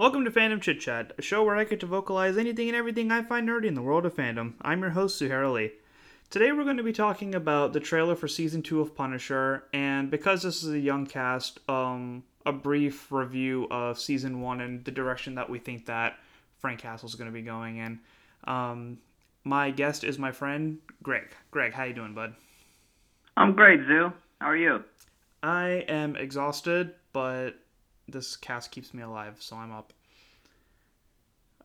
Welcome to Fandom Chit Chat, a show where I get to vocalize anything and everything I find nerdy in the world of fandom. I'm your host, Suhair Ali. Today we're going to be talking about the trailer for season two of Punisher, and because this is a young cast, um, a brief review of season one and the direction that we think that Frank Castle is going to be going in. Um, my guest is my friend Greg. Greg, how you doing, bud? I'm great, Zoo. How are you? I am exhausted, but this cast keeps me alive, so I'm up.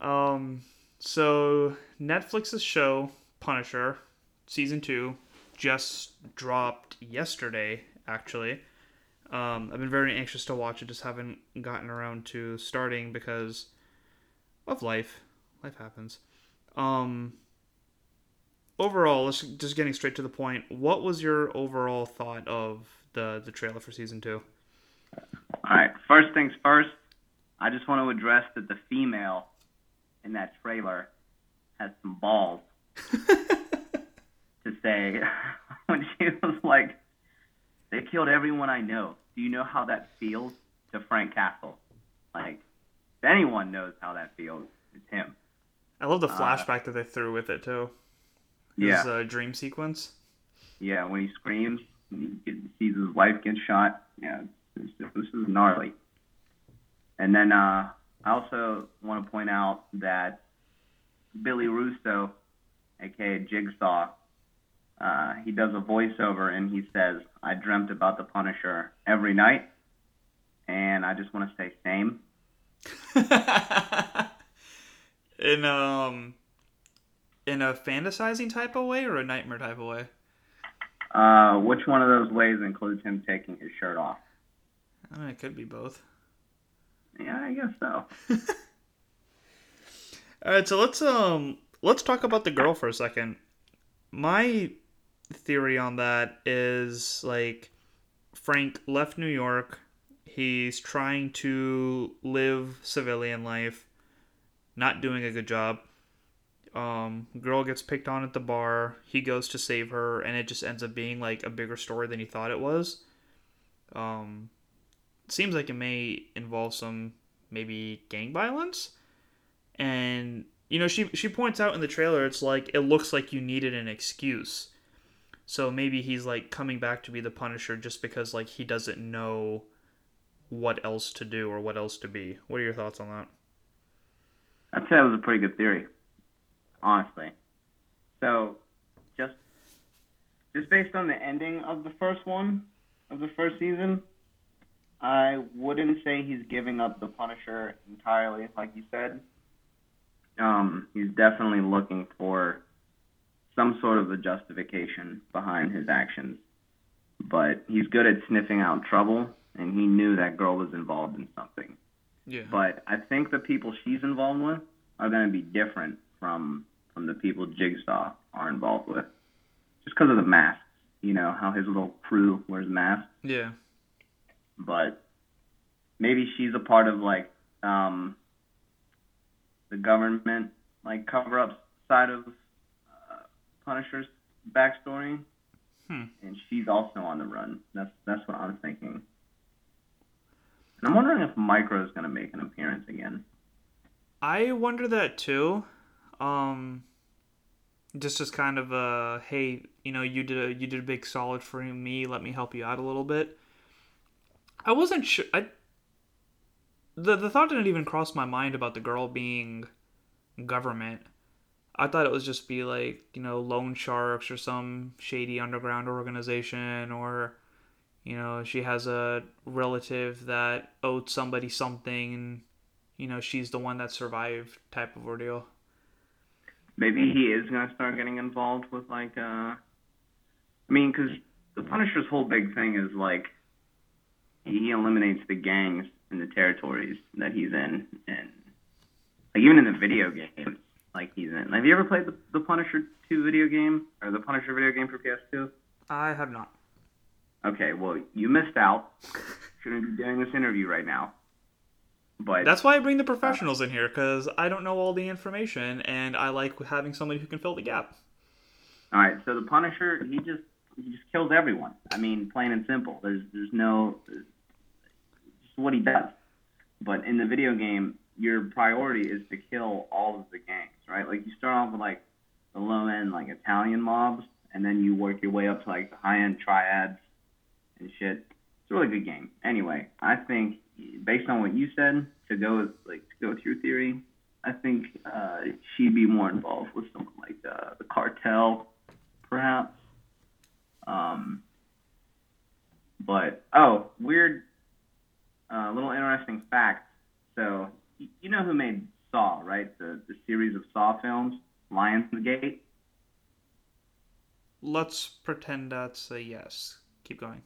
Um, so Netflix's show Punisher season two just dropped yesterday. Actually, um, I've been very anxious to watch it, just haven't gotten around to starting because of life. Life happens. Um, overall, let's just getting straight to the point. What was your overall thought of the the trailer for season two? All right. First things first, I just want to address that the female in that trailer has some balls to say when she was like, "They killed everyone I know." Do you know how that feels to Frank Castle? Like, if anyone knows how that feels, it's him. I love the flashback uh, that they threw with it too. His, yeah. Uh, dream sequence. Yeah, when he screams, he sees his wife get shot. Yeah, this, this is gnarly. And then uh, I also want to point out that Billy Russo, aka Jigsaw, uh, he does a voiceover and he says, "I dreamt about the Punisher every night," and I just want to say same. in um, in a fantasizing type of way or a nightmare type of way? Uh, which one of those ways includes him taking his shirt off? I mean, it could be both. Yeah, I guess so. All right, so let's um let's talk about the girl for a second. My theory on that is like Frank left New York. He's trying to live civilian life, not doing a good job. Um, girl gets picked on at the bar. He goes to save her, and it just ends up being like a bigger story than he thought it was. Um, seems like it may involve some maybe gang violence. And you know, she she points out in the trailer it's like it looks like you needed an excuse. So maybe he's like coming back to be the Punisher just because like he doesn't know what else to do or what else to be. What are your thoughts on that? I'd say that was a pretty good theory, honestly. So, just just based on the ending of the first one of the first season, I wouldn't say he's giving up the Punisher entirely, like you said. Um, he's definitely looking for some sort of a justification behind his actions. But he's good at sniffing out trouble, and he knew that girl was involved in something. Yeah. But I think the people she's involved with are going to be different from from the people Jigsaw are involved with, just because of the masks. You know how his little crew wears masks. Yeah but maybe she's a part of like um, the government like cover up side of uh, Punisher's backstory, hmm. and she's also on the run. That's that's what I'm thinking. And I'm wondering if Micro is going to make an appearance again. I wonder that too. Um, just as kind of a hey, you know, you did a you did a big solid for me. Let me help you out a little bit. I wasn't sure. I the the thought didn't even cross my mind about the girl being government. I thought it was just be like you know loan sharks or some shady underground organization, or you know she has a relative that owed somebody something, and you know she's the one that survived type of ordeal. Maybe he is gonna start getting involved with like uh, I mean, because the Punisher's whole big thing is like he eliminates the gangs in the territories that he's in, and like even in the video games, like he's in. Have you ever played the, the Punisher two video game or the Punisher video game for PS2? I have not. Okay, well you missed out. Shouldn't be doing this interview right now. But that's why I bring the professionals uh, in here because I don't know all the information, and I like having somebody who can fill the gap. All right, so the Punisher, he just he just kills everyone. I mean, plain and simple. There's there's no what he does. But in the video game, your priority is to kill all of the gangs, right? Like you start off with like the low end like Italian mobs, and then you work your way up to like the high end triads and shit. It's a really good game. Anyway, I think based on what you said, to go with, like to go with your theory, I think uh, she'd be more involved with something like the, the cartel, perhaps. Um, but oh, weird, uh, little interesting fact. So you know who made Saw, right? The the series of Saw films, Lionsgate. Let's pretend that's a yes. Keep going.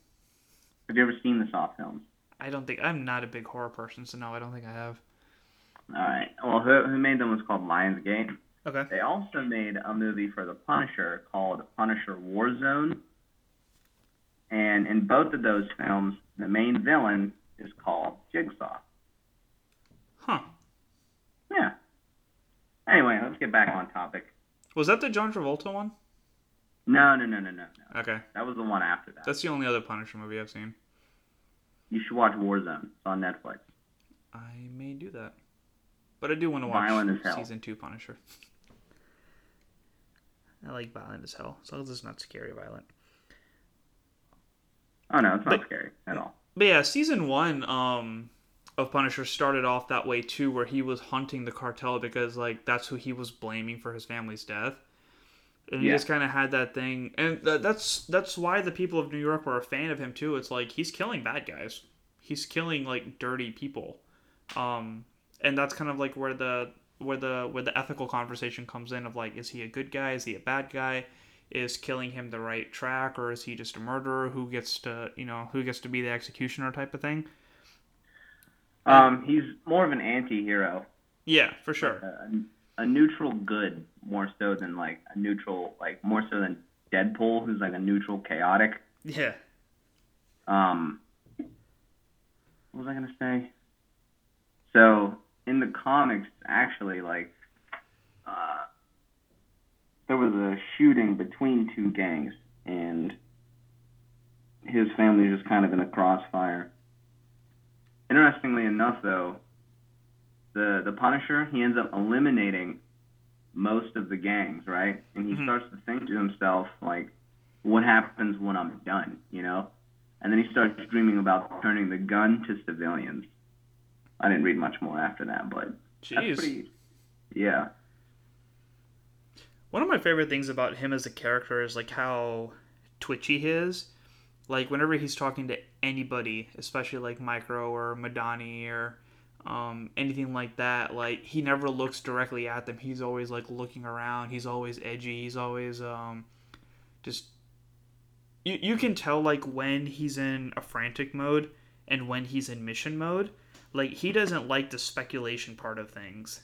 Have you ever seen the Saw films? I don't think I'm not a big horror person, so no, I don't think I have. All right. Well, who, who made them was called Lionsgate. Okay. They also made a movie for The Punisher called Punisher Warzone. And in both of those films, the main villain is called Jigsaw. Huh. Yeah. Anyway, let's get back on topic. Was that the John Travolta one? No, no, no, no, no, no. Okay. That was the one after that. That's the only other Punisher movie I've seen. You should watch Warzone. It's on Netflix. I may do that. But I do want to watch Violent as hell. season two Punisher. I like violent as hell, as long as it's not scary violent. Oh no, it's not But- scary at all. But yeah, season one um, of Punisher started off that way too, where he was hunting the cartel because like that's who he was blaming for his family's death, and he Yeah. just kind of had that thing, and th- that's that's why the people of New York were a fan of him too. It's like he's killing bad guys, he's killing like dirty people, um, and that's kind of like where the where the where the ethical conversation comes in of like, is he a good guy? Is he a bad guy? Is killing him the right track or is he just a murderer who gets to you know who gets to be the executioner type of thing Um, he's more of an anti-hero, yeah for sure a, a neutral good more so than like a neutral, like more so than Deadpool, who's like a neutral chaotic. yeah Um, what was I gonna say? So in the comics, actually, like, uh, there was a shooting between two gangs, and his family was just kind of in a crossfire. Interestingly enough, though, the the Punisher he ends up eliminating most of the gangs, right? And he Mhm. starts to think to himself, like, what happens when I'm done, you know? And then he starts dreaming about turning the gun to civilians. I didn't read much more after that, but that's pretty. Yeah. One of my favorite things about him as a character is like how twitchy he is. Like whenever he's talking to anybody especially like micro or madani or um, anything like that like he never looks directly at them. He's always like looking around. He's always edgy. He's always um, just you, you can tell like when he's in a frantic mode and when he's in mission mode. Like he doesn't like the speculation part of things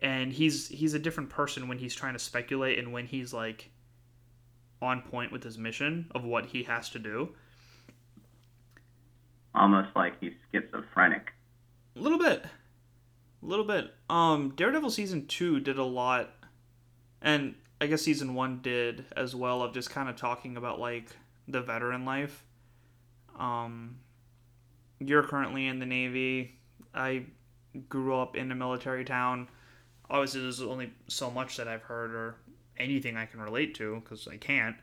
and he's he's a different person when he's trying to speculate and when he's like on point with his mission of what he has to do. Almost like he's schizophrenic. a little bit. A little bit. Um daredevil season 2 did a lot and i guess season 1 did as well of just kind of talking about like the veteran life. Um you're currently in the navy. I grew up in a military town obviously there's only so much that i've heard or anything i can relate to because i can't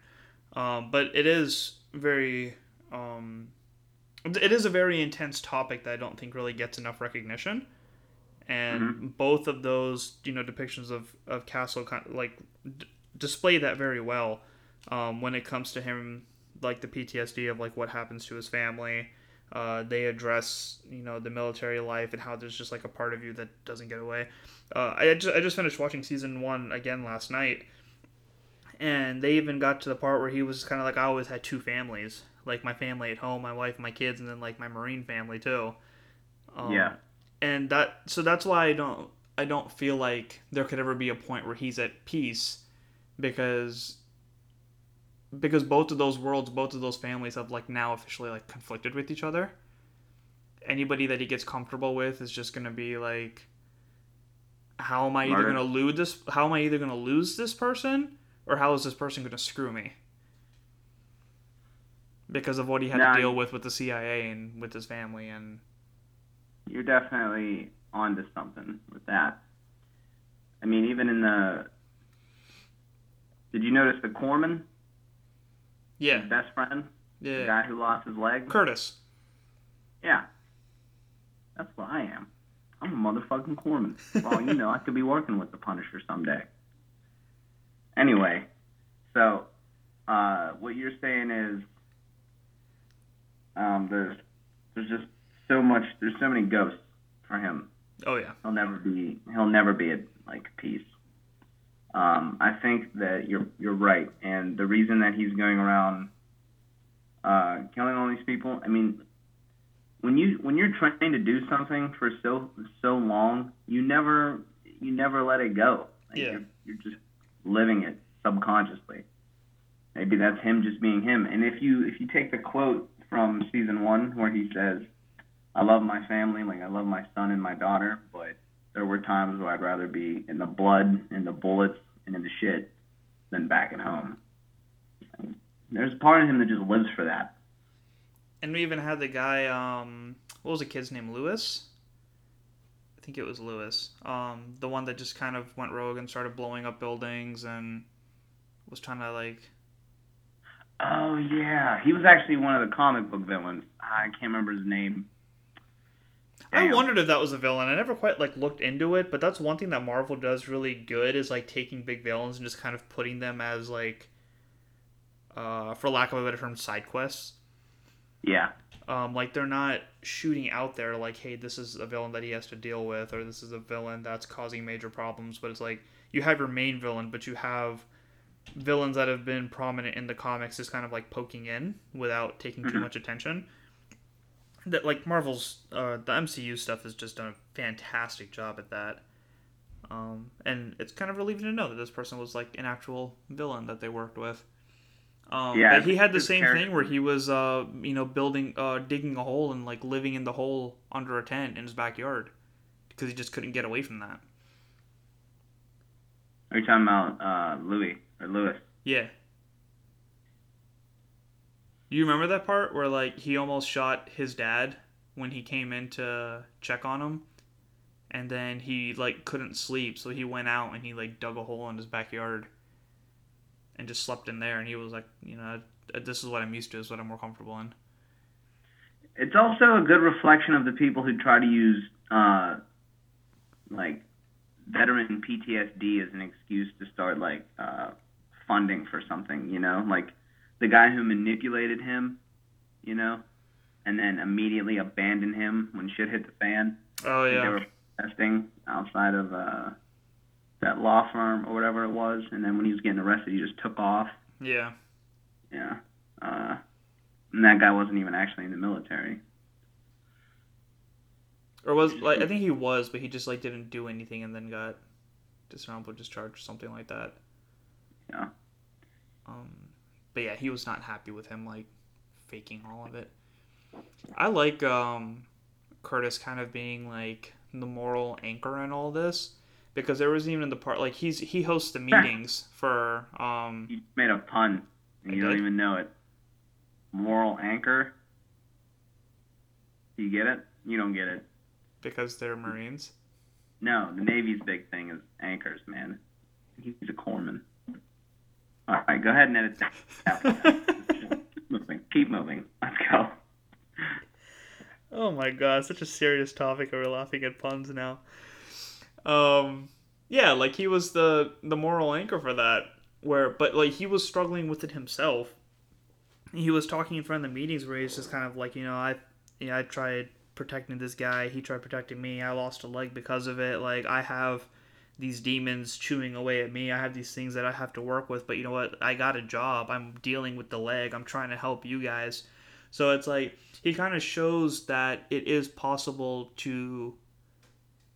um, but it is very um, it is a very intense topic that I don't think really gets enough recognition. And both of those, you know, depictions of, of Castle kind of like d- display that very well um, when it comes to him, like the PTSD of like what happens to his family. Uh, they address, you know, the military life and how there's just like a part of you that doesn't get away. Uh, I, just, I just finished watching season one again last night, and they even got to the part where he was kind of like, I always had two families, like my family at home, my wife, my kids, and then like my Marine family too. Um, Yeah. And that, so that's why I don't, I don't feel like there could ever be a point where he's at peace, because, because both of those worlds, both of those families have like now officially like conflicted with each other. Anybody that he gets comfortable with is just gonna be like, how am I either Murder. gonna lose this? How am I either gonna lose this person, or how is this person gonna screw me? Because of what he had Nah, to deal with with the CIA and with his family, and You're definitely onto something with that. I mean, even in the. Did you notice the corpsman, Yeah. his best friend, Yeah. the guy who lost his leg? Curtis. Yeah. That's what I am. I'm a motherfucking corpsman. Well, you know, I could be working with the Punisher someday. Anyway, so uh, what you're saying is um, there's there's just so much there's so many ghosts for him. Oh yeah. He'll never be he'll never be at like peace. Um, I think that you're you're right, and the reason that he's going around uh, killing all these people, I mean, when you when you're trying to do something for so so long, you never you never let it go. Like, Yeah. You're, you're just living it subconsciously. Maybe that's him just being him. And if you if you take the quote from season one where he says, "I love my family, like I love my son and my daughter, but there were times where I'd rather be in the blood, in the bullets, and in the shit than back at home." There's a part of him that just lives for that. And we even had the guy. Um, what was the kid's name? Lewis. I think it was Lewis. Um, the one that just kind of went rogue and started blowing up buildings and was trying to like. Oh yeah, he was actually one of the comic book villains. I can't remember his name. I wondered if that was a villain. I never quite like looked into it, but that's one thing that Marvel does really good is like taking big villains and just kind of putting them as like, uh, for lack of a better term, side quests. Yeah, Um, like they're not shooting out there like, hey, this is a villain that he has to deal with, or this is a villain that's causing major problems. But it's like you have your main villain, but you have villains that have been prominent in the comics, just kind of like poking in without taking too Mhm. much attention. That like Marvel's, uh, the MCU stuff has just done a fantastic job at that. Um, and it's kind of relieving to know that this person was like an actual villain that they worked with. Um, Yeah, he had the same character- thing where he was, uh, you know, building, uh, digging a hole and like living in the hole under a tent in his backyard because he just couldn't get away from that. are you talking about uh, Louis or Lewis? Yeah. You remember that part where like he almost shot his dad when he came in to check on him? And then he like couldn't sleep, so he went out and he like dug a hole in his backyard and just slept in there and he was like, you know, this is what I'm used to, this is what I'm more comfortable in. It's also a good reflection of the people who try to use uh, like veteran PTSD as an excuse to start like uh, funding for something. You know, like the guy who manipulated him. You know, and then immediately abandoned him when shit hit the fan. Oh yeah. They were protesting outside of uh, that law firm or whatever it was, and then when he was getting arrested, he just took off. Yeah. Yeah. Uh, and that guy wasn't even actually in the military. Or was like I think he was, but he just like didn't do anything and then got dishonorable discharge or something like that. Yeah. Um, but yeah, he was not happy with him like faking all of it. I like um, Curtis kind of being like the moral anchor in all this because there was even in the part like he's he hosts the meetings for um You made a pun, and I you don't even know it. Moral anchor. Do you get it? You don't get it. because they're Marines. No, the Navy's big thing is anchors, man. He's a corpsman. All right, go ahead and edit that. Keep moving. Keep moving. Let's go. Oh my god, such a serious topic. and We're laughing at puns now. Um, yeah, like he was the the moral anchor for that. Where, but like he was struggling with it himself. He was talking in front of the meetings where he's just kind of like, you know, I, you know, I tried protecting this guy. He tried protecting me. I lost a leg because of it. Like I have these demons chewing away at me. I have these things that I have to work with. But you know what? I got a job. I'm dealing with the leg. I'm trying to help you guys. So it's like he kind of shows that it is possible to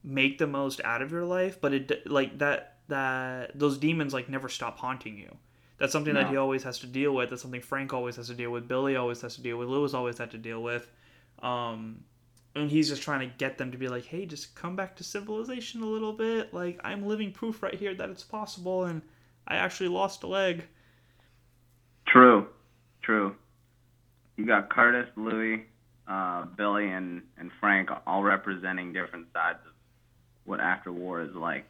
make the most out of your life, but it like that that those demons like never stop haunting you. That's something that he always has to deal with. That's something Frank always has to deal with. Billy always has to deal with. Lewis always had to deal with. Um, and he's just trying to get them to be like, hey, just come back to civilization a little bit. Like I'm living proof right here that it's possible, and I actually lost a leg. True. True. You got Curtis, Louis, uh, Billy, and, and Frank all representing different sides of what after war is like.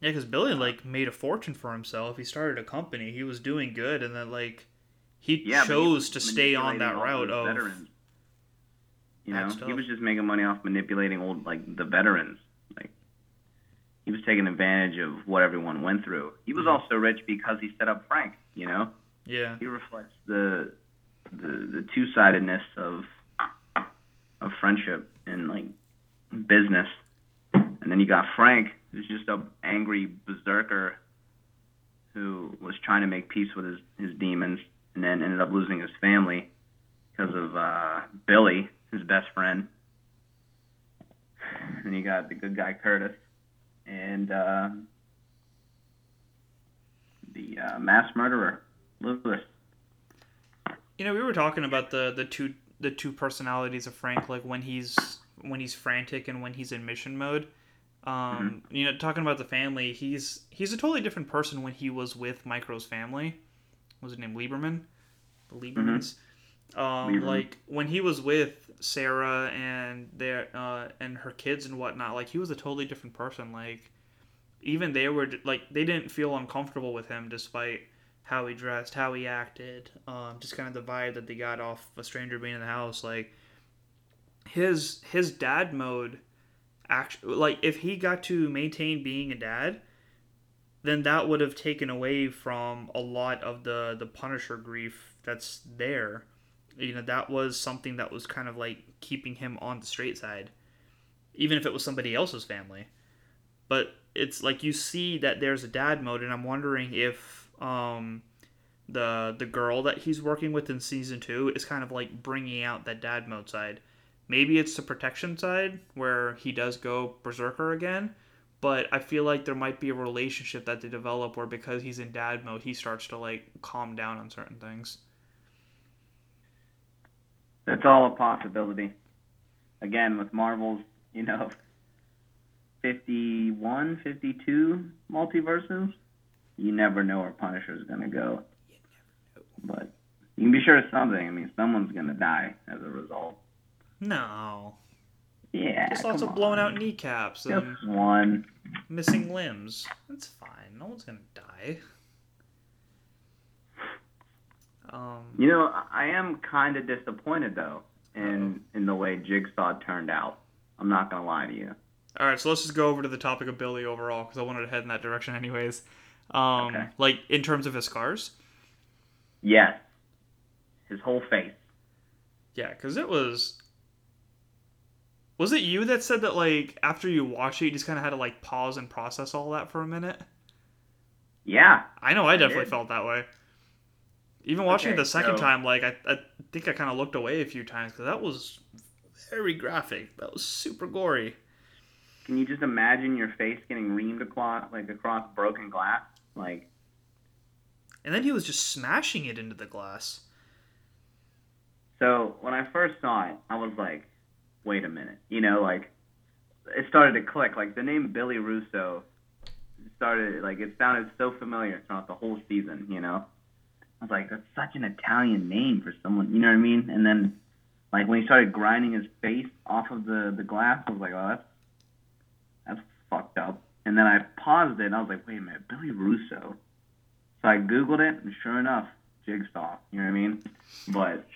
Yeah, because Billy like made a fortune for himself. He started a company. He was doing good, and then like he Yeah, but he chose to stay on that route of veterans. You know, he was just making money off manipulating old like the veterans. Like he was taking advantage of what everyone went through. He was Mhm. also rich because he set up Frank. You know, yeah. he reflects the the, the two sidedness of of friendship and like business. And then you got Frank, who's just a angry berserker who was trying to make peace with his, his demons and then ended up losing his family because of uh, Billy, his best friend. And you got the good guy Curtis and uh, the uh, mass murderer Lewis. You know, we were talking about the the two the two personalities of Frank, like when he's when he's frantic and when he's in mission mode. Um, you know, talking about the family, he's he's a totally different person when he was with Micro's family. What was his name Lieberman? The Liebermans. Um, like when he was with Sarah and their uh, and her kids and whatnot, like he was a totally different person. Like even they were like they didn't feel uncomfortable with him despite how he dressed, how he acted, um, just kind of the vibe that they got off a stranger being in the house. Like his his dad mode, actually, like if he got to maintain being a dad, then that would have taken away from a lot of the the Punisher grief that's there. You know, that was something that was kind of like keeping him on the straight side, even if it was somebody else's family. But it's like you see that there's a dad mode, and I'm wondering if um, the the girl that he's working with in season two is kind of like bringing out that dad mode side. Maybe it's the protection side where he does go berserker again, but I feel like there might be a relationship that they develop where because he's in dad mode, he starts to like calm down on certain things. That's all a possibility. Again, with Marvel's, you know, 51, 52 multiverses, you never know where Punisher's going to go. You never know. But you can be sure of something. I mean, someone's going to die as a result. No, Yeah. just lots of blown on. out kneecaps and Just one. missing limbs. That's fine. No one's gonna die. Um, You know, I am kind of disappointed, though, in, in the way Jigsaw turned out. I'm not going to lie to you. All right, so let's just go over to the topic of Billy overall because I wanted to head in that direction anyways. Um, Okay. like in terms of his scars, Yes. His whole face. yeah, because it was. Was it you that said that like after you watch it, you just kind of had to like pause and process all that for a minute? Yeah. I know I definitely did. felt that way. Even watching it the second so- time, like I, I think I kind of looked away a few times because that was very graphic. That was super gory. Can you just imagine your face getting reamed across, like across broken glass? Like, And then he was just smashing it into the glass. so when I first saw it, I was like, wait a minute. You know, like, it started to click. Like, the name Billy Russo started, like, it sounded so familiar throughout the whole season, you know? I was like, that's such an Italian name for someone, you know what I mean? And then, like, when he started grinding his face off of the, the glass, I was like, oh, that's, that's fucked up. And then I paused it, and I was like, wait a minute, Billy Russo. So I Googled it, and sure enough, Jigsaw, you know what I mean? But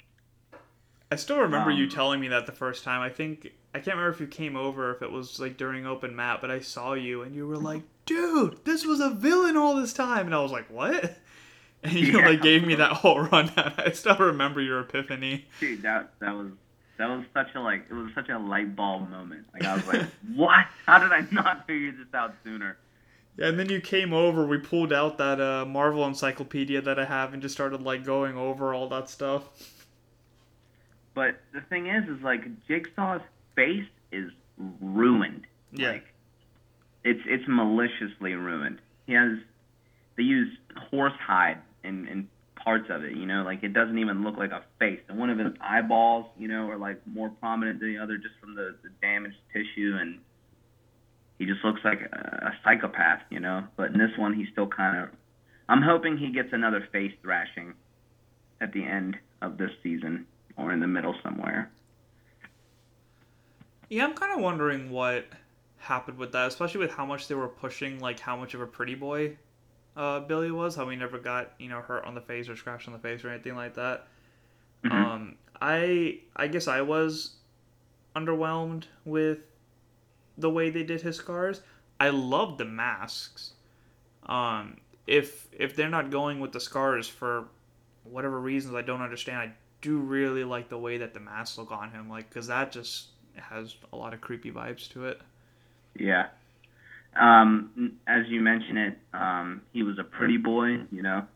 I still remember you Um, telling me that the first time. I think I can't remember if you came over, if it was like during open mat, but I saw you and you were like, "Dude, this was a villain all this time," and I was like, "What?" And you Yeah. like gave me that whole rundown. I still remember your epiphany. dude, that that was that was such a like it was such a light bulb moment. Like I was like, what? How did I not figure this out sooner? Yeah, and then you came over. We pulled out that uh, Marvel encyclopedia that I have and just started like going over all that stuff. But the thing is, is like Jigsaw's face is ruined. Yeah. Like it's it's maliciously ruined. He has they use horse hide in in parts of it. You know, like it doesn't even look like a face. And one of his eyeballs, you know, are like more prominent than the other just from the, the damaged tissue and. He just looks like a, a psychopath, you know. But in this one, he's still kind of. I'm hoping he gets another face thrashing at the end of this season or in the middle somewhere. Yeah, I'm kind of wondering what happened with that, especially with how much they were pushing, like how much of a pretty boy uh, Billy was, how he never got you know hurt on the face or scratched on the face or anything like that. Mhm. Um, I I guess I was underwhelmed with the way they did his scars. I love the masks. Um, if if they're not going with the scars for whatever reasons I don't understand, I do really like the way that the masks look on him, like because that just has a lot of creepy vibes to it. Yeah. Um, as you mentioned it, um, he was a pretty boy, you know.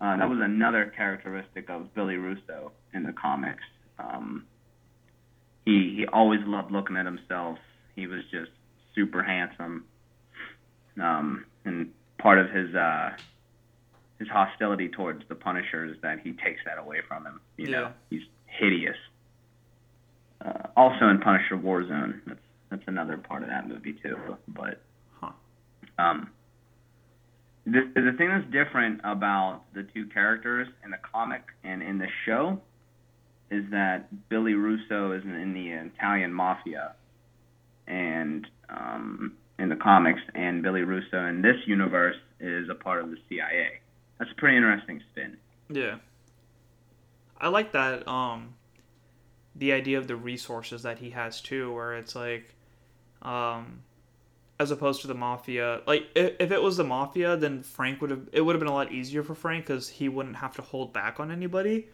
Uh, that was another characteristic of Billy Russo in the comics. Um, he he always loved looking at himself. He was just super handsome. Um, and part of his uh, his hostility towards the Punisher is that he takes that away from him. You know, he's hideous. Uh, also in Punisher Warzone, that's that's another part of that movie too. But. Um, the the thing that's different about the two characters in the comic and in the show is that Billy Russo is in the Italian mafia, and um, in the comics, and Billy Russo in this universe is a part of the CIA. That's a pretty interesting spin. Yeah. I like that um the idea of the resources that he has too where it's like um as opposed to the mafia like if, if it was the mafia then Frank would have it would have been a lot easier for Frank cuz he wouldn't have to hold back on anybody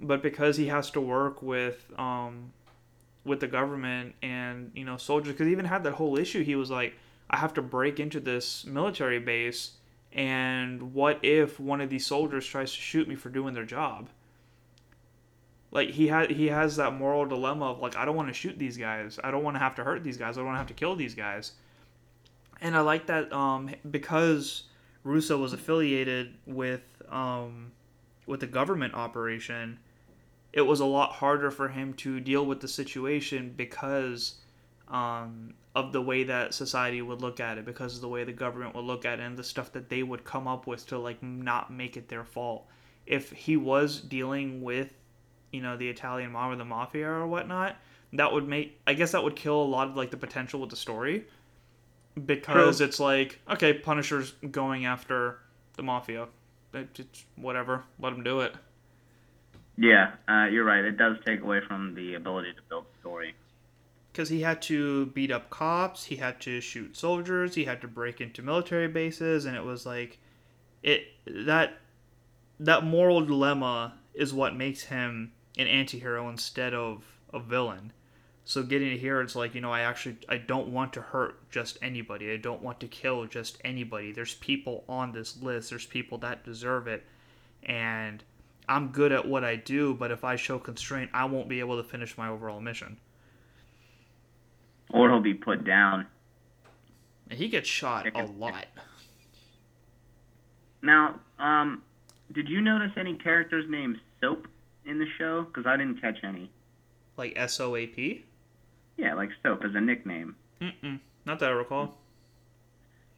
but because he has to work with um with the government and you know soldiers cuz he even had that whole issue he was like I have to break into this military base and what if one of these soldiers tries to shoot me for doing their job like he had he has that moral dilemma of like I don't want to shoot these guys. I don't want to have to hurt these guys. I don't want to have to kill these guys. And I like that um, because Russo was affiliated with um, with the government operation. It was a lot harder for him to deal with the situation because um, of the way that society would look at it, because of the way the government would look at it, and the stuff that they would come up with to like not make it their fault. If he was dealing with you know the Italian mob or the mafia or whatnot, that would make I guess that would kill a lot of like the potential with the story because True. it's like okay, Punisher's going after the mafia, it's whatever, let him do it. Yeah, uh, you're right. It does take away from the ability to build story. Because he had to beat up cops, he had to shoot soldiers, he had to break into military bases, and it was like it that that moral dilemma is what makes him an anti-hero instead of a villain. So getting to here, it's like you know, I actually I don't want to hurt just anybody. I don't want to kill just anybody. There's people on this list. There's people that deserve it, and I'm good at what I do. But if I show constraint, I won't be able to finish my overall mission. Or he'll be put down. And he gets shot a lot. Now, um, did you notice any characters named Soap in the show? Because I didn't catch any. Like S O A P? Yeah, like Soap as a nickname. Mm-mm. Not that I recall.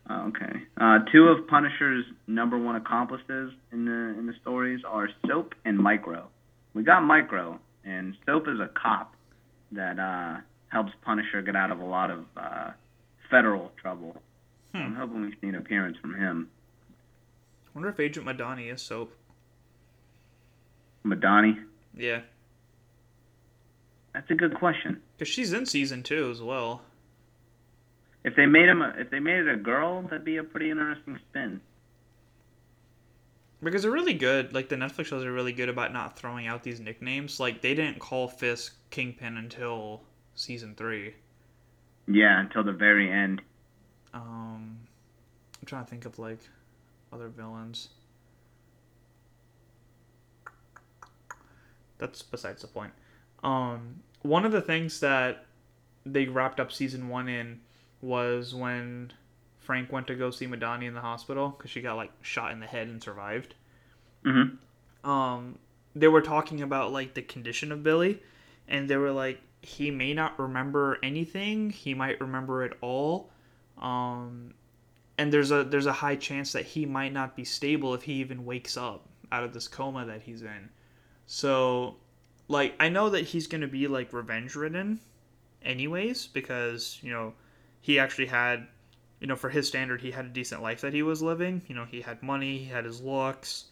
Oh, okay. Uh, two of Punisher's number one accomplices in the in the stories are Soap and Micro. We got Micro, and Soap is a cop that uh, helps Punisher get out of a lot of uh, federal trouble. Hmm. I'm hoping we see an appearance from him. wonder if Agent Madani is soap. Madani. Yeah. That's a good question. Because she's in season two as well. If they made him, a, if they made it a girl, that'd be a pretty interesting spin. Because they're really good. Like, the Netflix shows are really good about not throwing out these nicknames. Like, they didn't call Fisk Kingpin until season three. Yeah, until the very end. Um, I'm trying to think of, like, other villains. That's besides the point. Um, one of the things that they wrapped up season one in was when Frank went to go see Madani in the hospital because she got like shot in the head and survived. hmm Um, they were talking about like the condition of Billy, and they were like he may not remember anything. He might remember it all. Um, and there's a there's a high chance that he might not be stable if he even wakes up out of this coma that he's in. So, like, I know that he's gonna be like revenge ridden, anyways, because you know he actually had, you know, for his standard, he had a decent life that he was living. You know, he had money, he had his looks,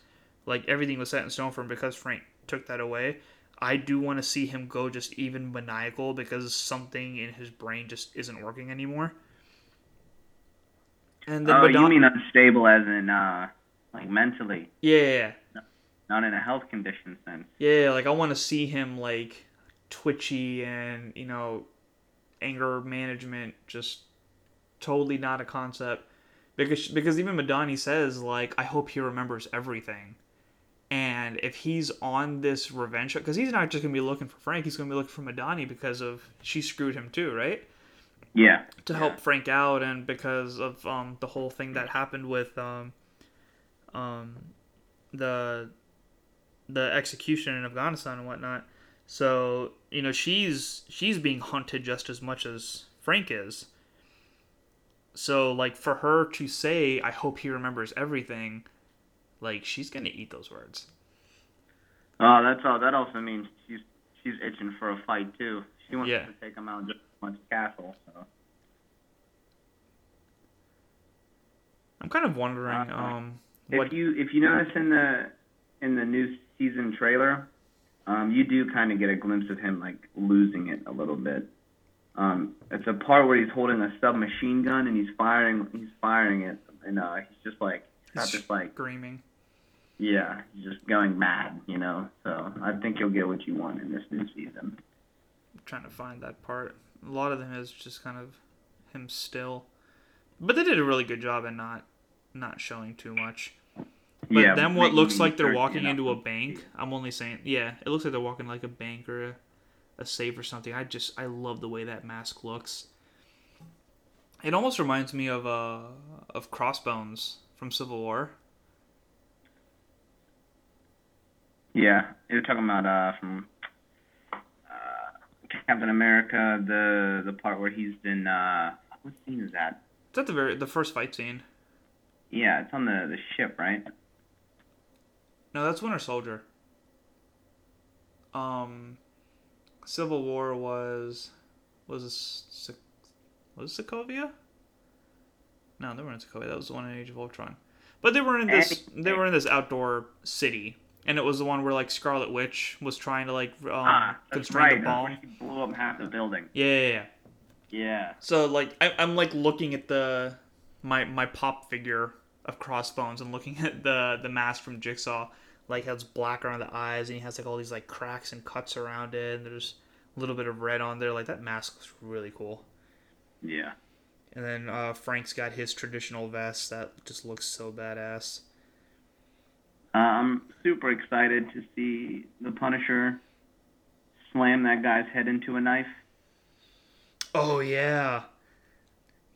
like everything was set in stone for him because Frank took that away. I do want to see him go just even maniacal because something in his brain just isn't working anymore. And then oh, Madonna, you mean unstable as in uh, like mentally? Yeah. Not in a health condition sense. Yeah, like I want to see him like twitchy and you know anger management just totally not a concept because because even Madani says like I hope he remembers everything. And if he's on this revenge because he's not just gonna be looking for Frank, he's gonna be looking for Madani because of she screwed him too, right? Yeah. To yeah. help Frank out, and because of um, the whole thing that happened with um, um, the the execution in Afghanistan and whatnot. So you know she's she's being hunted just as much as Frank is. So like for her to say, "I hope he remembers everything," like she's gonna eat those words. Oh, that's all. That also means she's she's itching for a fight too. She wants yeah. to take him out just as much castle. So. I'm kind of wondering. Uh, um, if what... you if you notice in the in the new season trailer, um, you do kind of get a glimpse of him like losing it a little bit. Um, it's a part where he's holding a submachine gun and he's firing he's firing it and uh, he's just like not just like screaming. Yeah, he's just going mad, you know. So I think you'll get what you want in this new season. I'm trying to find that part. A lot of them is just kind of him still, but they did a really good job in not not showing too much. But yeah, then what looks like they're walking into a bank. I'm only saying, yeah, it looks like they're walking like a bank or a, a safe or something. I just I love the way that mask looks. It almost reminds me of uh of Crossbones from Civil War. Yeah, you're talking about uh, from uh, Captain America, the the part where he's in. Uh, what scene is that? Is that? It's at the very the first fight scene. Yeah, it's on the the ship, right? No, that's Winter Soldier. Um, Civil War was was this, was Sokovia? No, they weren't in Sokovia. That was the one in Age of Ultron. But they were in this they were in this outdoor city and it was the one where like Scarlet Witch was trying to like um, ah, constrain right. the bomb. Blew up half the building. Yeah, yeah, yeah. Yeah. So like I, I'm like looking at the my my pop figure of Crossbones and looking at the the mask from Jigsaw, like has black around the eyes and he has like all these like cracks and cuts around it and there's a little bit of red on there. Like that mask looks really cool. Yeah. And then uh, Frank's got his traditional vest that just looks so badass. I'm super excited to see the Punisher slam that guy's head into a knife. Oh yeah,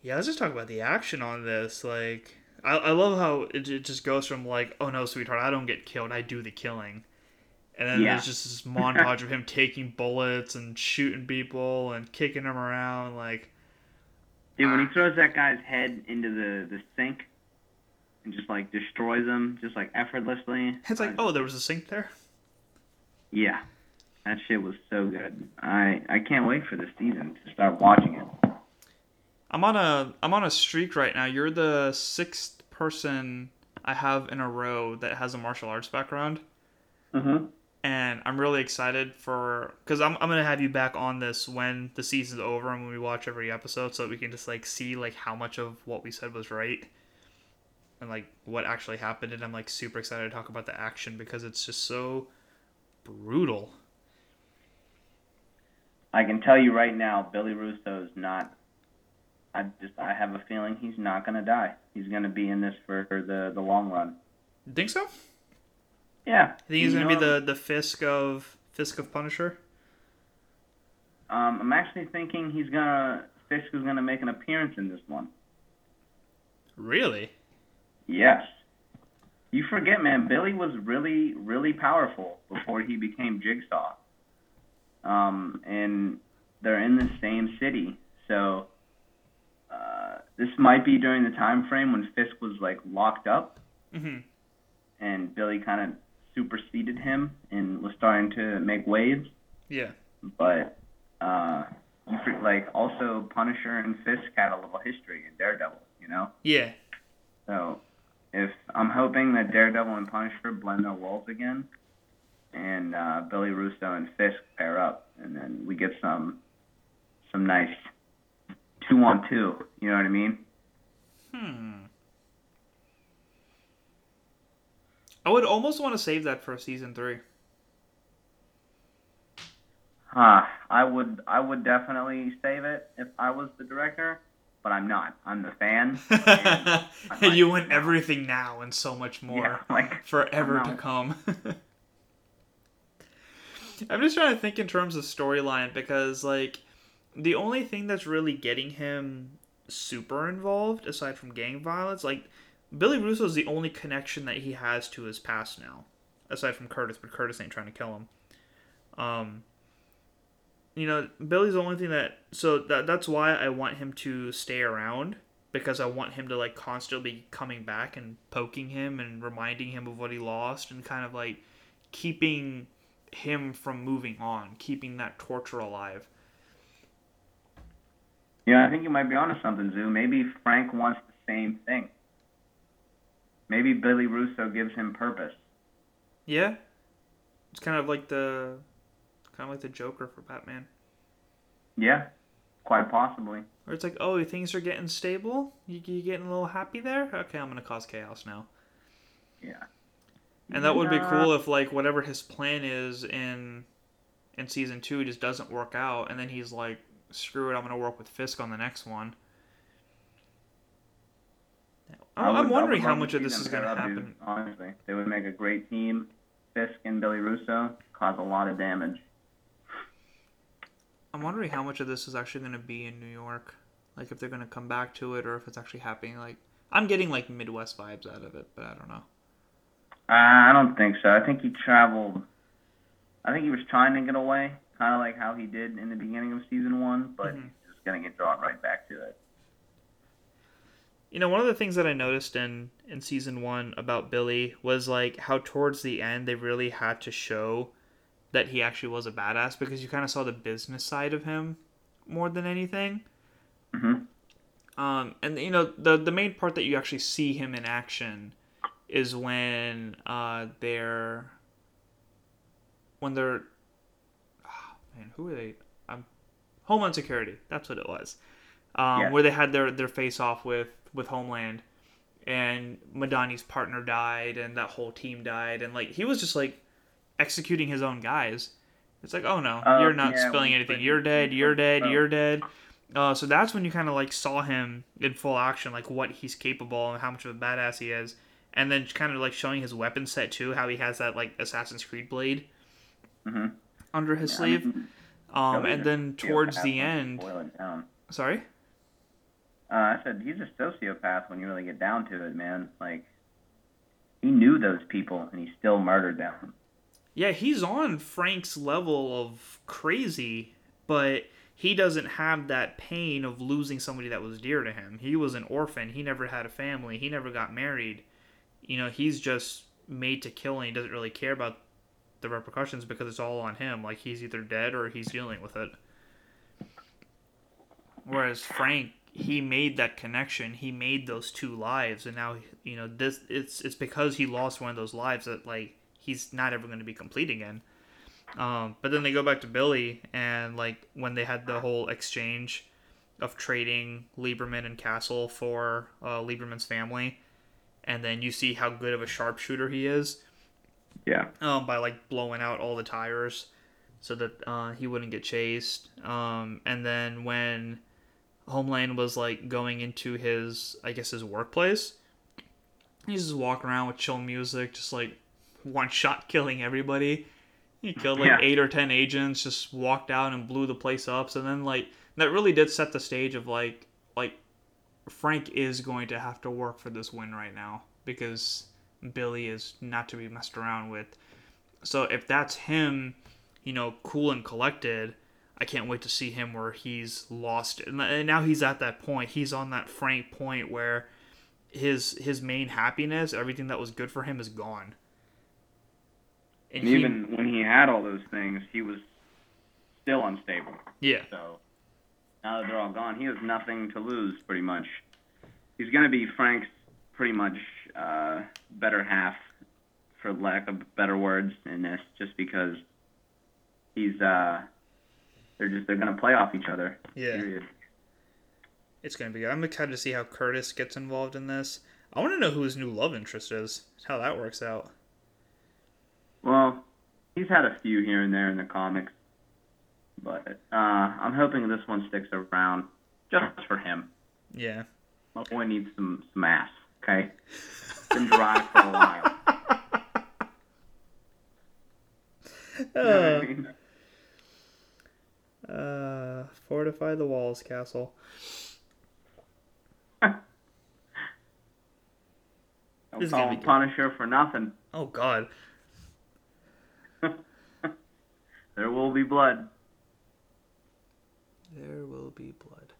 yeah. Let's just talk about the action on this. Like, I, I love how it, it just goes from like, oh no, sweetheart, I don't get killed, I do the killing, and then yeah. there's just this montage of him taking bullets and shooting people and kicking them around. Like, dude, when he ah. throws that guy's head into the the sink and just like destroys them just like effortlessly. It's like, oh, there was a sink there. Yeah, that shit was so good. I I can't wait for the season to start watching it. I'm on a I'm on a streak right now. You're the sixth person I have in a row that has a martial arts background. Mm-hmm. And I'm really excited for because I'm I'm gonna have you back on this when the season's over and when we watch every episode, so that we can just like see like how much of what we said was right and like what actually happened and I'm like super excited to talk about the action because it's just so brutal. I can tell you right now, Billy Russo is not. I just I have a feeling he's not gonna die. He's gonna be in this for, the the long run. You think so? Yeah. I think he's gonna know, be the the Fisk of Fisk of Punisher. Um, I'm actually thinking he's gonna Fisk is gonna make an appearance in this one. Really? Yes. You forget, man, Billy was really, really powerful before he became Jigsaw. Um, and they're in the same city. So this might be during the time frame when Fisk was like locked up, mm-hmm. and Billy kind of superseded him and was starting to make waves. Yeah. But uh, like also Punisher and Fisk had a little history in Daredevil, you know. Yeah. So, if I'm hoping that Daredevil and Punisher blend their worlds again, and uh, Billy Russo and Fisk pair up, and then we get some some nice two on two. You know what I mean? Hmm. I would almost want to save that for season three. Uh, I would I would definitely save it if I was the director, but I'm not. I'm the fan. and, and you want everything now and so much more yeah, like forever to come. I'm just trying to think in terms of storyline because like the only thing that's really getting him super involved aside from gang violence, like Billy Russo is the only connection that he has to his past now, aside from Curtis, but Curtis ain't trying to kill him. Um, you know, Billy's the only thing that so that that's why I want him to stay around because I want him to like constantly be coming back and poking him and reminding him of what he lost and kind of like keeping him from moving on, keeping that torture alive. Yeah, I think you might be onto something, Zoo. Maybe Frank wants the same thing. Maybe Billy Russo gives him purpose. Yeah, it's kind of like the kind of like the Joker for Batman. Yeah, quite possibly. Or it's like, oh, things are getting stable. You you getting a little happy there? Okay, I'm gonna cause chaos now. Yeah. And that would be cool if like whatever his plan is in in season two just doesn't work out, and then he's like, screw it, I'm gonna work with Fisk on the next one. I'm, would, I'm wondering how much of this is gonna happen. Dude, honestly, they would make a great team. Fisk and Billy Russo cause a lot of damage. I'm wondering how much of this is actually going to be in New York. Like if they're going to come back to it or if it's actually happening. Like I'm getting like Midwest vibes out of it, but I don't know. Uh, I don't think so. I think he traveled. I think he was trying to get away, kind of like how he did in the beginning of season one, but mm-hmm. he's just going to get drawn right back to it. You know, one of the things that I noticed in in season one about Billy was like how towards the end they really had to show that he actually was a badass because you kind of saw the business side of him more than anything. Mm-hmm. Um, and you know the the main part that you actually see him in action is when uh, they're when they're man who are they? Um, Homeland Security. That's what it was. Um, yeah. Where they had their their face off with with Homeland, and Madani's partner died, and that whole team died, and like he was just like executing his own guys. It's like, oh no, uh, you're not yeah, spilling anything. You're dead. You're dead. You're dead. Uh, so that's when you kind of like saw him in full action, like what he's capable and how much of a badass he is, and then kind of like showing his weapon set too, how he has that like Assassin's Creed blade mm-hmm. Under his yeah, sleeve. I mean, um, and then towards the end, sorry. Uh, I said he's a sociopath when you really get down to it, man. Like he knew those people and he still murdered them. Yeah, he's on Frank's level of crazy, but he doesn't have that pain of losing somebody that was dear to him. He was an orphan. He never had a family. He never got married. You know, he's just made to kill and he doesn't really care about the repercussions because it's all on him. Like he's either dead or he's dealing with it. Whereas Frank, he made that connection. He made those two lives, and now you know this. It's it's because he lost one of those lives that like he's not ever going to be complete again. Um, but then they go back to Billy, and like when they had the whole exchange of trading Lieberman and Castle for uh, Lieberman's family, and then you see how good of a sharpshooter he is. Yeah. Um, by like blowing out all the tires, so that uh, he wouldn't get chased. Um, and then when Homeland was like going into his, I guess his workplace, he's just walking around with chill music, just like one shot killing everybody. He killed like yeah. eight or ten agents, just walked out and blew the place up. So then like that really did set the stage of like like Frank is going to have to work for this win right now because Billy is not to be messed around with. So if that's him, you know, cool and collected, I can't wait to see him where he's lost and now he's at that point. He's on that Frank point where his his main happiness, everything that was good for him is gone. And, and he, even when he had all those things, he was still unstable. Yeah. So now that they're all gone, he has nothing to lose, pretty much. He's going to be Frank's pretty much uh, better half, for lack of better words, in this, just because he's uh, they're just they're going to play off each other. Yeah. Period. It's gonna be good. I'm excited to see how Curtis gets involved in this. I want to know who his new love interest is. How that works out. Well, he's had a few here and there in the comics, but uh, I'm hoping this one sticks around just for him. Yeah. My boy needs some some ass. Okay, it's been dry for a while. You know what I Uh, mean? uh, fortify the walls, castle. Don't call gonna him. Punisher for nothing. Oh God. there will be blood. There will be blood.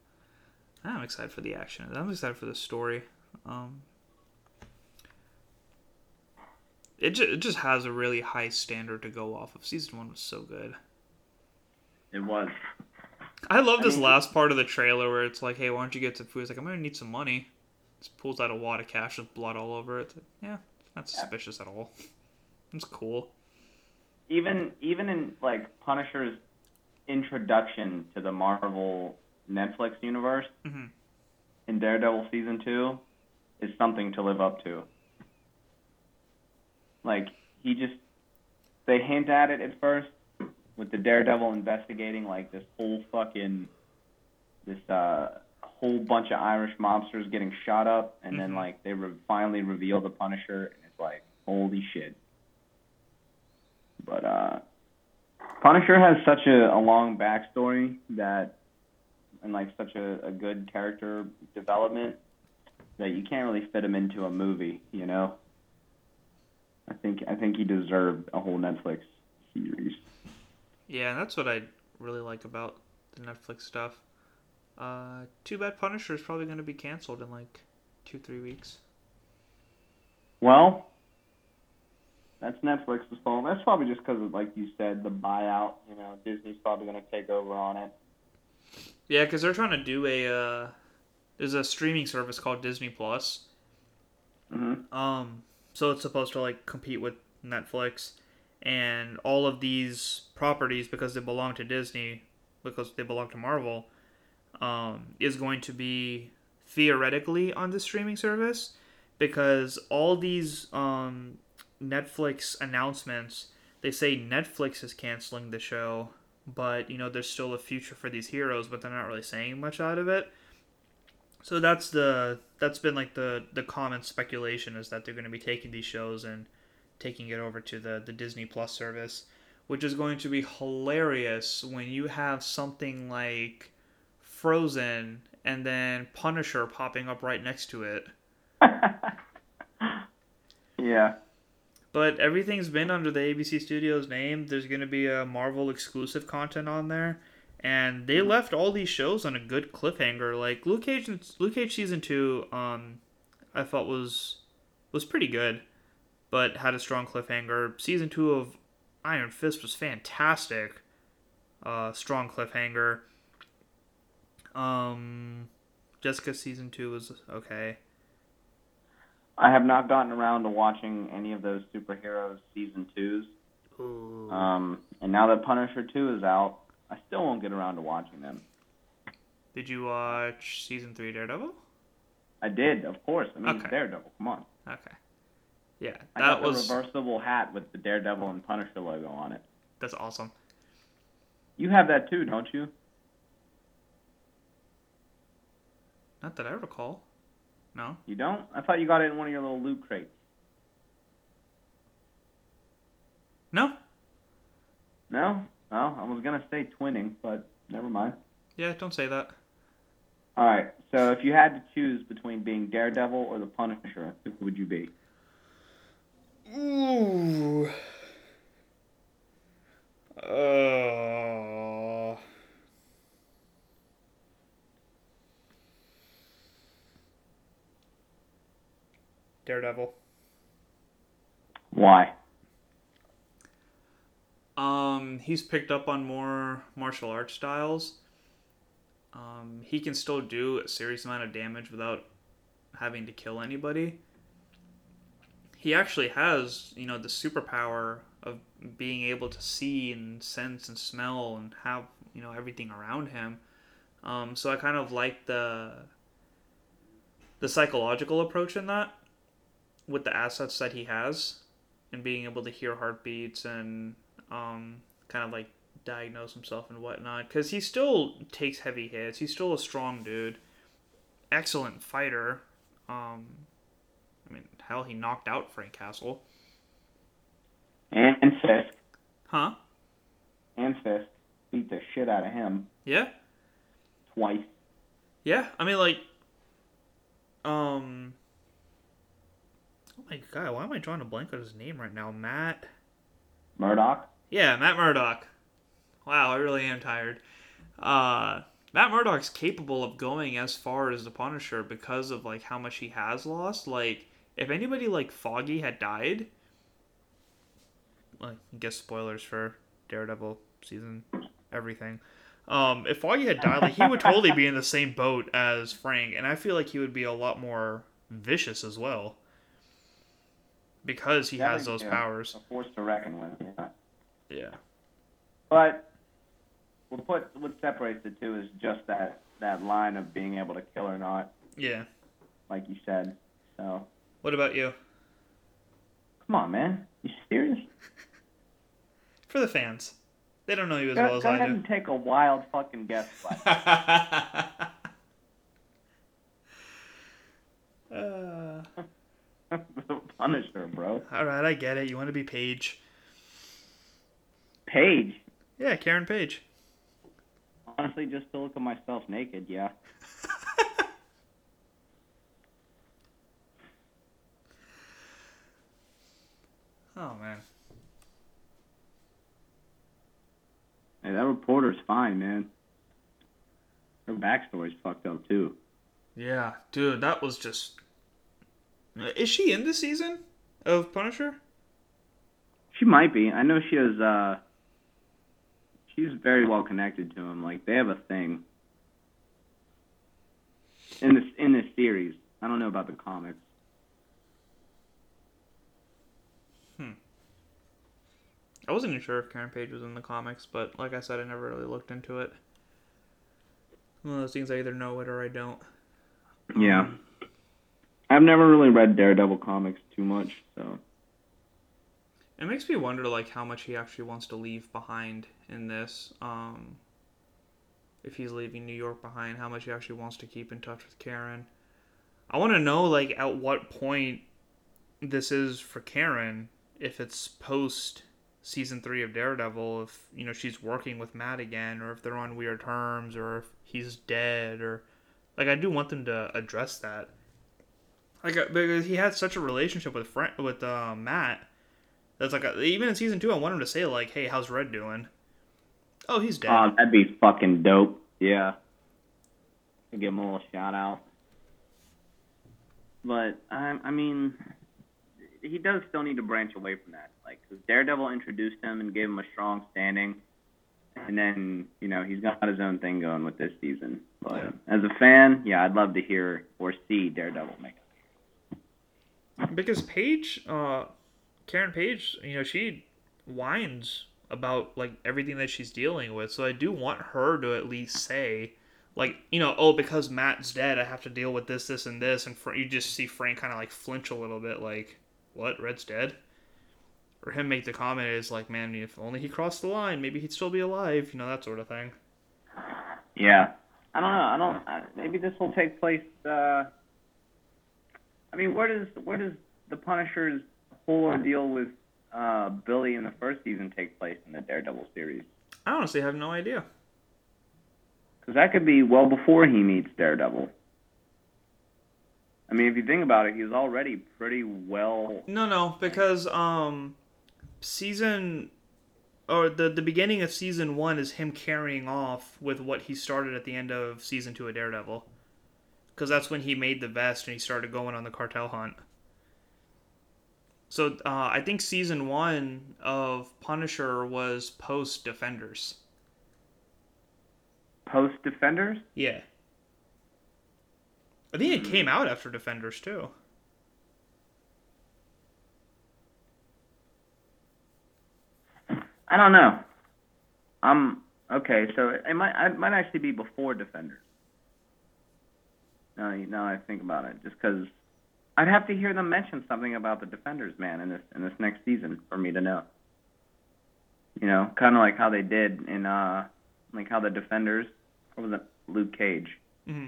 I'm excited for the action. I'm excited for the story. Um, it, ju- it just has a really high standard to go off of. Season one was so good. It was. I love I this mean- last part of the trailer where it's like, "Hey, why don't you get some food?" It's like, "I'm gonna need some money." Just pulls out a wad of cash with blood all over it. Like, yeah, not Yeah. suspicious at all. It's cool. Even even in like Punisher's introduction to the Marvel Netflix universe Mhm. in Daredevil season two is something to live up to. Like he just they hint at it at first with the Daredevil investigating like this whole fucking this uh whole bunch of Irish mobsters getting shot up and then Mhm. like they re- finally reveal the Punisher and it's like holy shit. But uh Punisher has such a, a long backstory that and like such a, a good character development that you can't really fit him into a movie, you know. I think I think he deserved a whole Netflix series. Yeah, and that's what I really like about the Netflix stuff. Uh, too bad Punisher is probably going to be canceled in like two, three weeks. Well, that's Netflix's fault. That's probably just because like you said, the buyout. You know, Disney's probably going to take over on it. Yeah, because they're trying to do a uh, there's a streaming service called Disney Plus. hmm Um, so it's supposed to like compete with Netflix, and all of these properties because they belong to Disney, because they belong to Marvel, um, is going to be theoretically on the streaming service, because all these um Netflix announcements they say Netflix is canceling the show, but you know there's still a future for these heroes, but they're not really saying much out of it. So that's the that's been like the the common speculation is that they're going to be taking these shows and taking it over to the the Disney Plus service, which is going to be hilarious when you have something like Frozen and then Punisher popping up right next to it. yeah. But everything's been under the ABC Studios name. There's going to be a Marvel exclusive content on there. And they left all these shows on a good cliffhanger. Like Luke Cage, Luke Cage season two, um, I felt was was pretty good, but had a strong cliffhanger. Season two of Iron Fist was fantastic. Uh, strong cliffhanger. Um, Jessica season two was okay. I have not gotten around to watching any of those superheroes season twos. Ooh. Um, and now that Punisher two is out, I still won't get around to watching them. Did you watch season three Daredevil? I did, of course. I mean, it's Okay. Daredevil. Come on. Okay. Yeah, I that got the was reversible hat with the Daredevil and Punisher logo on it. that's awesome. You have that too, don't you? Not that I recall. No. You don't? I thought you got it in one of your little loot crates. No. No? No, I was gonna say twinning, but never mind. Yeah, don't say that. All right. So if you had to choose between being Daredevil or the Punisher, who would you be? Ooh. Uh. Daredevil. Why? Um, he's picked up on more martial arts styles, um, he can still do a serious amount of damage without having to kill anybody. He actually has, you know, the superpower of being able to see and sense and smell and have, you know, everything around him. Um, so I kind of like the the psychological approach in that with the assets that he has and being able to hear heartbeats and um, kind of like diagnose himself and whatnot because he still takes heavy hits he's still a strong dude excellent fighter um, i mean hell he knocked out frank castle And, Fisk. huh And Fisk. Beat the shit out of him yeah twice. yeah i mean like um oh my god why am i drawing a blank on his name right now matt Murdock. Yeah, Matt Murdock. Wow, I really am tired. Uh, Matt Murdock's capable of going as far as the Punisher because of like how much he has lost. Like, if anybody like Foggy had died, like, I guess spoilers for Daredevil season, everything. Um, if Foggy had died, like he would totally be in the same boat as Frank, and I feel like he would be a lot more vicious as well because he has those Yeah, powers. A force to reckon with. Yeah. Yeah. But what put what separates the two is just that that line of being able to kill or not, Yeah. like you said. So What about you? come on, man. You serious? For the fans. They don't know you as Go, well as I do. go ahead and take a wild fucking guess. Uh, the Punisher, bro. all right, I get it. You want to be Page. Page. Yeah, Karen Page. Honestly, just to look at myself naked, yeah. Oh man. Hey, that reporter's fine, man. Her backstory's fucked up too. Yeah, dude, that was just. Is she in the season of Punisher? She might be. I know she has. uh She's very well connected to him. Like they have a thing in this in this series. I don't know about the comics. Hmm. I wasn't even sure if Karen Page was in the comics, but like I said, I never really looked into it. One of those things I either know it or I don't. Yeah. I've never really read Daredevil comics too much, so It makes me wonder like how much he actually wants to leave behind in this. Um, if he's leaving New York behind, how much he actually wants to keep in touch with Karen. I want to know like at what point this is for Karen. If it's post season three of Daredevil, if you know she's working with Matt again, or if they're on weird terms, or if he's dead, or like I do want them to address that. Like uh, because he had such a relationship with Frank, with uh, Matt. That's like a, even in season two, I want him to say like, "Hey, how's Red doing?" Oh, he's dead. Oh, that'd be fucking dope. Yeah. I'd give him a little shout out. But I, I mean, he does still need to branch away from that. Like, 'cause Daredevil introduced him and gave him a strong standing, and then you know he's got his own thing going with this season. But Yeah. as a fan, yeah, I'd love to hear or see Daredevil make it. because Page, uh, Karen Page, you know, she whines about like everything that she's dealing with. So I do want her to at least say, like, you know, oh, because Matt's dead, I have to deal with this, this, and this. And you just see Frank kind of like flinch a little bit, like, what? Red's dead? Or him make the comment is like, man, if only he crossed the line, maybe he'd still be alive. You know, that sort of thing. Yeah. I don't know. I don't. I, maybe this will take place. Uh, I mean, where does where does the Punisher's whole ordeal with uh, Billy in the first season take place in the Daredevil series? I honestly have no idea. Because that could be well before he meets Daredevil. I mean, if you think about it, he's already pretty well. No, no, because um, season or the the beginning of season one is him carrying off with what he started at the end of season two of Daredevil, because that's when he made the vest and he started going on the cartel hunt. So uh, I think season one of Punisher was post Defenders. post Defenders. Yeah. I think it came out after Defenders too. I don't know. Um. Okay, so it might it might actually be before Defenders. Now, now I think about it, just because I'd have to hear them mention something about the Defenders, man, in this in this next season for me to know. You know, kind of like how they did in uh, like how the Defenders, what was it, Luke Cage, hmm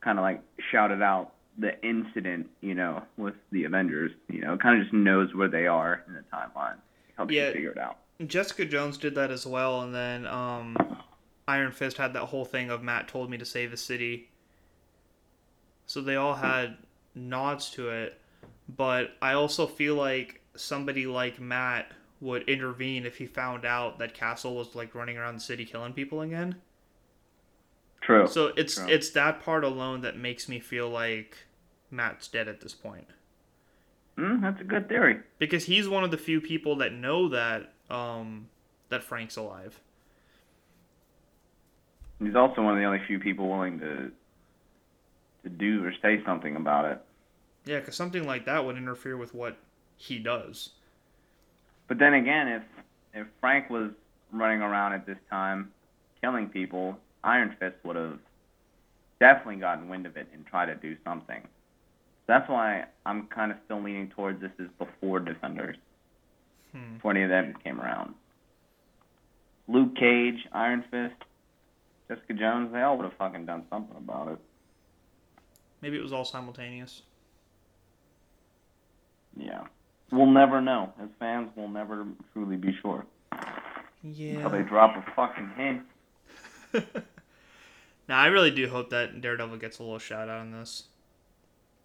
kind of like shouted out the incident, you know, with the Avengers. You know, kind of just knows where they are in the timeline, helps Yeah. you figure it out. Jessica Jones did that as well, and then um, Iron Fist had that whole thing of Matt told me to save the city. So they all had nods to it, but I also feel like somebody like Matt would intervene if he found out that Castle was like running around the city killing people again. True. So it's True. it's that part alone that makes me feel like Matt's dead at this point. mm, that's a good theory. because he's one of the few people that know that um that Frank's alive. He's also one of the only few people willing to to do or say something about it. Yeah, because something like that would interfere with what he does. But then again, if if Frank was running around at this time killing people, Iron Fist would have definitely gotten wind of it and tried to do something. That's why I'm kind of still leaning towards this is before Defenders, Hmm. before any of them came around. Luke Cage, Iron Fist, Jessica Jones, they all would have fucking done something about it. Maybe it was all simultaneous. Yeah. We'll never know. As fans, we'll never truly be sure. Yeah. Until they drop a fucking hint. now I really do hope that Daredevil gets a little shout out on this,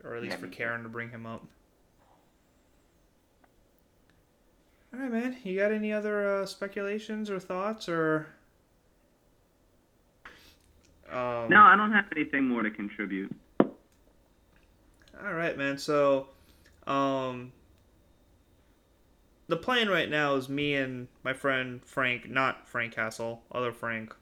or at least Yeah, for. Karen to bring him up. All right, man. You got any other uh, speculations or thoughts or? Um, No, I don't have anything more to contribute. All right, man. So, um, the plan right now is me and my friend Frank, not Frank Castle, other Frank.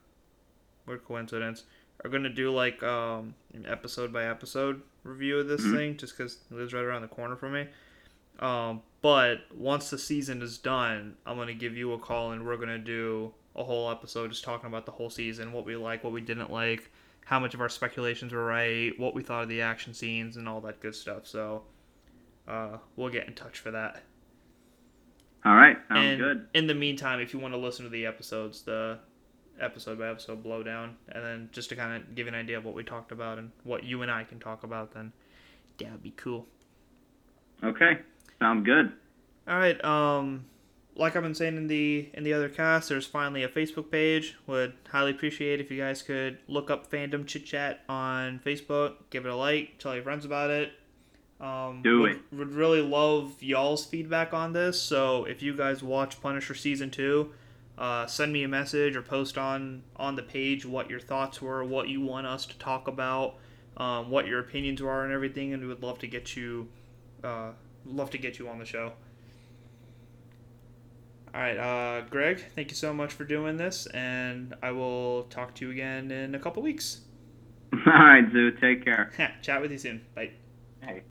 Weird coincidence. Are gonna do like um an episode by episode review of this Mhm. thing, just because it lives right around the corner from me. Um, but once the season is done, I'm gonna give you a call and we're gonna do a whole episode just talking about the whole season, what we like, what we didn't like, how much of our speculations were right, what we thought of the action scenes, and all that good stuff. So, uh, we'll get in touch for that. All right, sounds and good. in the meantime, if you want to listen to the episodes, the episode by episode blowdown, and then just to kind of give you an idea of what we talked about and what you and I can talk about, then that would be cool. Okay, sounds good. All right. Um, like I've been saying in the in the other cast, there's finally a Facebook page. Would highly appreciate if you guys could look up Fandom Chit Chat on Facebook, give it a like, tell your friends about it. Um, Do would, it. Would really love y'all's feedback on this. So if you guys watch Punisher season two, uh, send me a message or post on on the page what your thoughts were, what you want us to talk about, um, what your opinions are, and everything. And we would love to get you, uh, love to get you on the show. All right, uh, Greg, thank you so much for doing this, and I will talk to you again in a couple weeks. All right, Zoo, take care. Chat with you soon. Bye. Hey.